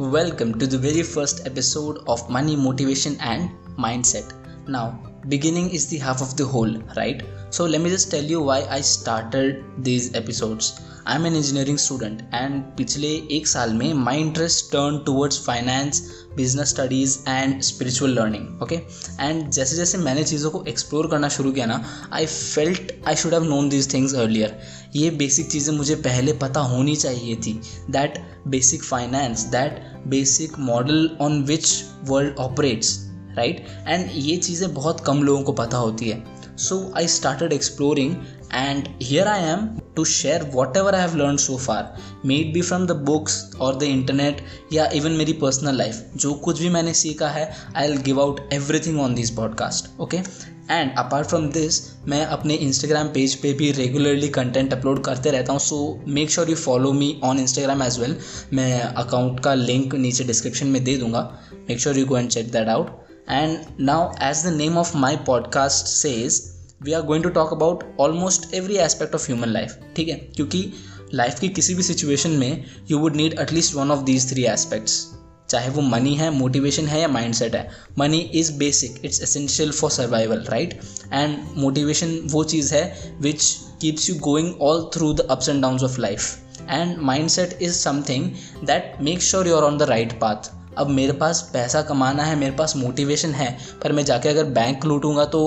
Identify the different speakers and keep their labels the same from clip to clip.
Speaker 1: welcome to the very first episode of Money, Motivation, and Mindset. Now, beginning is the half of the whole, right? So, let me just tell you why I started these episodes. I am an engineering student and पिछले एक साल में my interest turn towards finance business studies and spiritual learning okay and जैसे जैसे मैंने चीज़ों को explore करना शुरू किया ना I felt I should have known these things earlier ये बेसिक चीज़ें मुझे पहले पता होनी चाहिए थी that basic finance that basic model on which world operates right and ये चीज़ें बहुत कम लोगों को पता होती है. So I started exploring and here I am to share whatever I have learned so far, may it be from the books or the internet या even मेरी personal life. जो कुछ भी मैंने सीखा है I will give out everything on this podcast okay and apart from this मैं अपने इंस्टाग्राम पेज पे भी रेगुलरली कंटेंट अपलोड करते रहता हूँ. So make sure you follow me on Instagram as well मैं अकाउंट का लिंक नीचे डिस्क्रिप्शन में दे दूँगा. Make sure you go and check that out and now as the name of my podcast says we are going to talk about almost every aspect of human life ठीक है? क्योंकि life की किसी भी situation में you would need at least one of these three aspects चाहे वो money है मोटिवेशन है या माइंडसेट है. Money is basic it's essential for survival right and motivation वो चीज़ है which keeps you going all through the ups and down of life and mindset is something that make sure you are on the right path अब मेरे पास पैसा कमाना है, मेरे पास motivation है, पर मैं जाके अगर बैंक लूटूँगा तो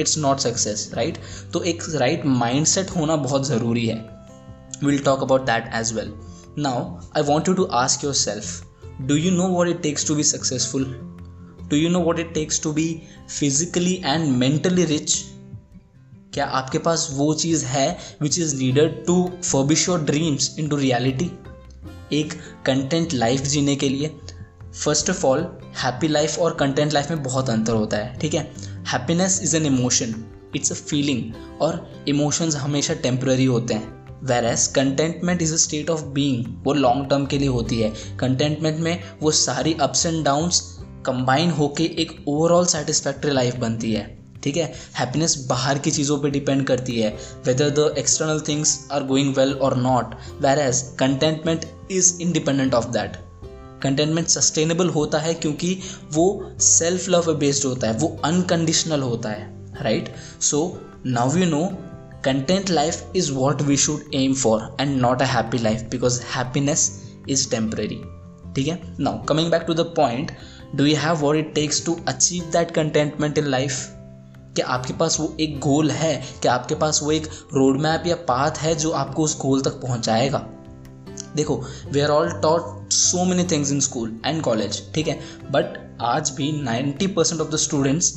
Speaker 1: इट्स नॉट सक्सेस राइट तो एक राइट माइंड सेट होना बहुत ज़रूरी है। Will talk about that as well now I want you to ask yourself do you know what it takes to be successful do you know what it takes to be physically and mentally rich क्या आपके पास वो चीज़ है which is needed to furbish your dreams into reality एक content life जीने के लिए। First of all happy life और कंटेंट लाइफ में बहुत अंतर होता है, ठीक है? Happiness is an emotion it's a feeling और इमोशंस हमेशा टेम्प्ररी होते हैं। Whereas contentment is a state of being वो लॉन्ग टर्म के लिए होती है। कंटेंटमेंट में वो सारी अप्स एंड डाउन्स कंबाइन होके एक ओवरऑल सेटिस्फैक्ट्री लाइफ बनती है, ठीक है? हैप्पीनेस बाहर की चीज़ों पे डिपेंड करती है whether the external things are going well और not whereas contentment is independent of that containment sustainable होता है क्योंकि वो सेल्फ लव बेस्ड होता है, वो अनकंडीशनल होता है right so now you know content life is what we should aim for and not a happy life because happiness is temporary ठीक है? Now coming back to the point do you have what it takes to achieve that contentment in life क्या आपके पास वो एक गोल है क्या आपके पास वो एक रोड मैप या पाथ है जो आपको उस गोल तक पहुंचाएगा? देखो we are all taught so many things in school and college ठीक है? बट आज भी ninety percent of the students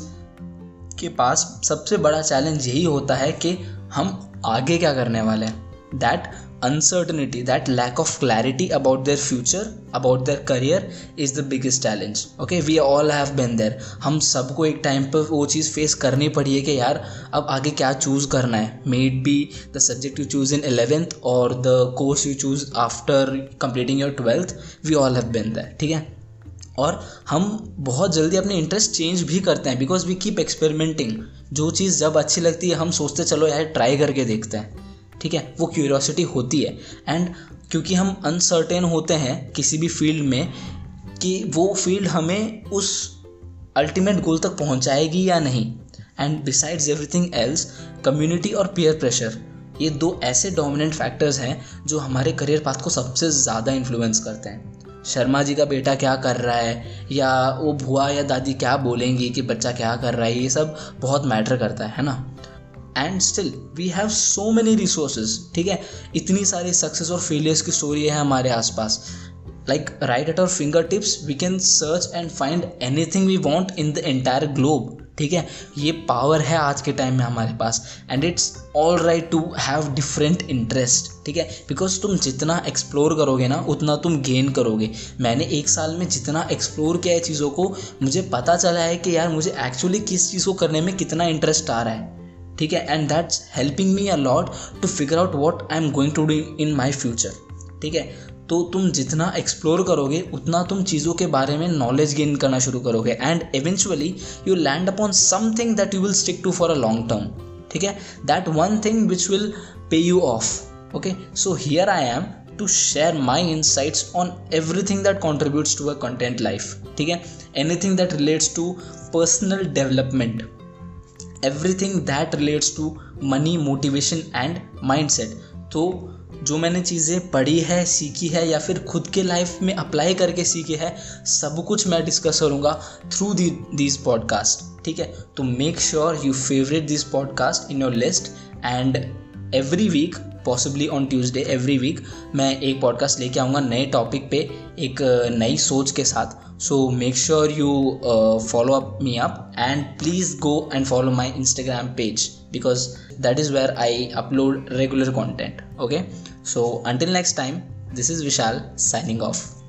Speaker 1: के पास सबसे बड़ा चैलेंज यही होता है कि हम आगे क्या करने वाले हैं? That uncertainty, that lack of clarity about their future, about their career is the biggest challenge. Okay, we all have been there. हम सबको एक टाइम पर वो चीज़ फेस करनी पड़ी है कि यार, अब आगे क्या चूज़ करना है? May it be the subject you choose in eleventh और the course you choose after completing your twelfth we all have been there ठीक है? और हम बहुत जल्दी अपने इंटरेस्ट चेंज भी करते हैं बिकॉज़ वी कीप एक्सपेरिमेंटिंग जो चीज़ जब अच्छी लगती है, हम सोचते चलो यार ट्राई करके देखते हैं. ठीक है? वो क्यूरियोसिटी होती है। एंड क्योंकि हम अनसर्टेन होते हैं किसी भी फ़ील्ड में कि वो फ़ील्ड हमें उस अल्टीमेट गोल तक पहुंचाएगी या नहीं। And besides everything else community और पीयर प्रेशर ये दो ऐसे डोमिनेंट फैक्टर्स हैं जो हमारे करियर पाथ को सबसे ज़्यादा इन्फ्लुएंस करते हैं। शर्मा जी का बेटा क्या कर रहा है? या वो भुआ या दादी क्या बोलेंगी कि बच्चा क्या कर रहा है? ये सब बहुत मैटर करता है ना? And still we have so many resources ठीक है? इतनी सारी सक्सेस और फेलियर्स की स्टोरी है हमारे आसपास। Like right at our fingertips we can search and find anything we want in the entire globe ठीक है? ये पावर है आज के टाइम में हमारे पास। And it's all right to have different interest ठीक है? बिकॉज़ तुम जितना एक्सप्लोर करोगे ना, उतना तुम गेन करोगे। मैंने एक साल में जितना एक्सप्लोर किया है चीज़ों को, मुझे पता चला है कि यार, मुझे एक्चुअली किस चीज़ को करने में कितना इंटरेस्ट आ रहा है। ठीक है? And that's helping me a lot to figure out what I am going to do in my future ठीक है? तो तुम जितना एक्सप्लोर करोगे, उतना तुम चीज़ों के बारे में नॉलेज गेन करना शुरू करोगे। And eventually you land upon something that you will stick to for a long term ठीक है? That one thing which will pay you off okay so here I am to share my insights on everything that contributes to a content life ठीक है? Anything that relates to personal development. Everything that relates to money, motivation and mindset. तो जो मैंने चीज़ें पढ़ी है, सीखी है या फिर खुद के लाइफ में अप्लाई करके सीखी है, सब कुछ मैं डिस्कस करूँगा थ्रू दी दिस पॉडकास्ट ठीक है? तो make sure you favourite this podcast in your list and every week possibly on Tuesday every week मैं एक पॉडकास्ट लेके आऊँगा नए टॉपिक पे, एक, नई सोच के साथ। so make sure you uh, follow up me up and please go and follow my instagram page because that is where i upload regular content. Okay? So until next time this is vishal signing off.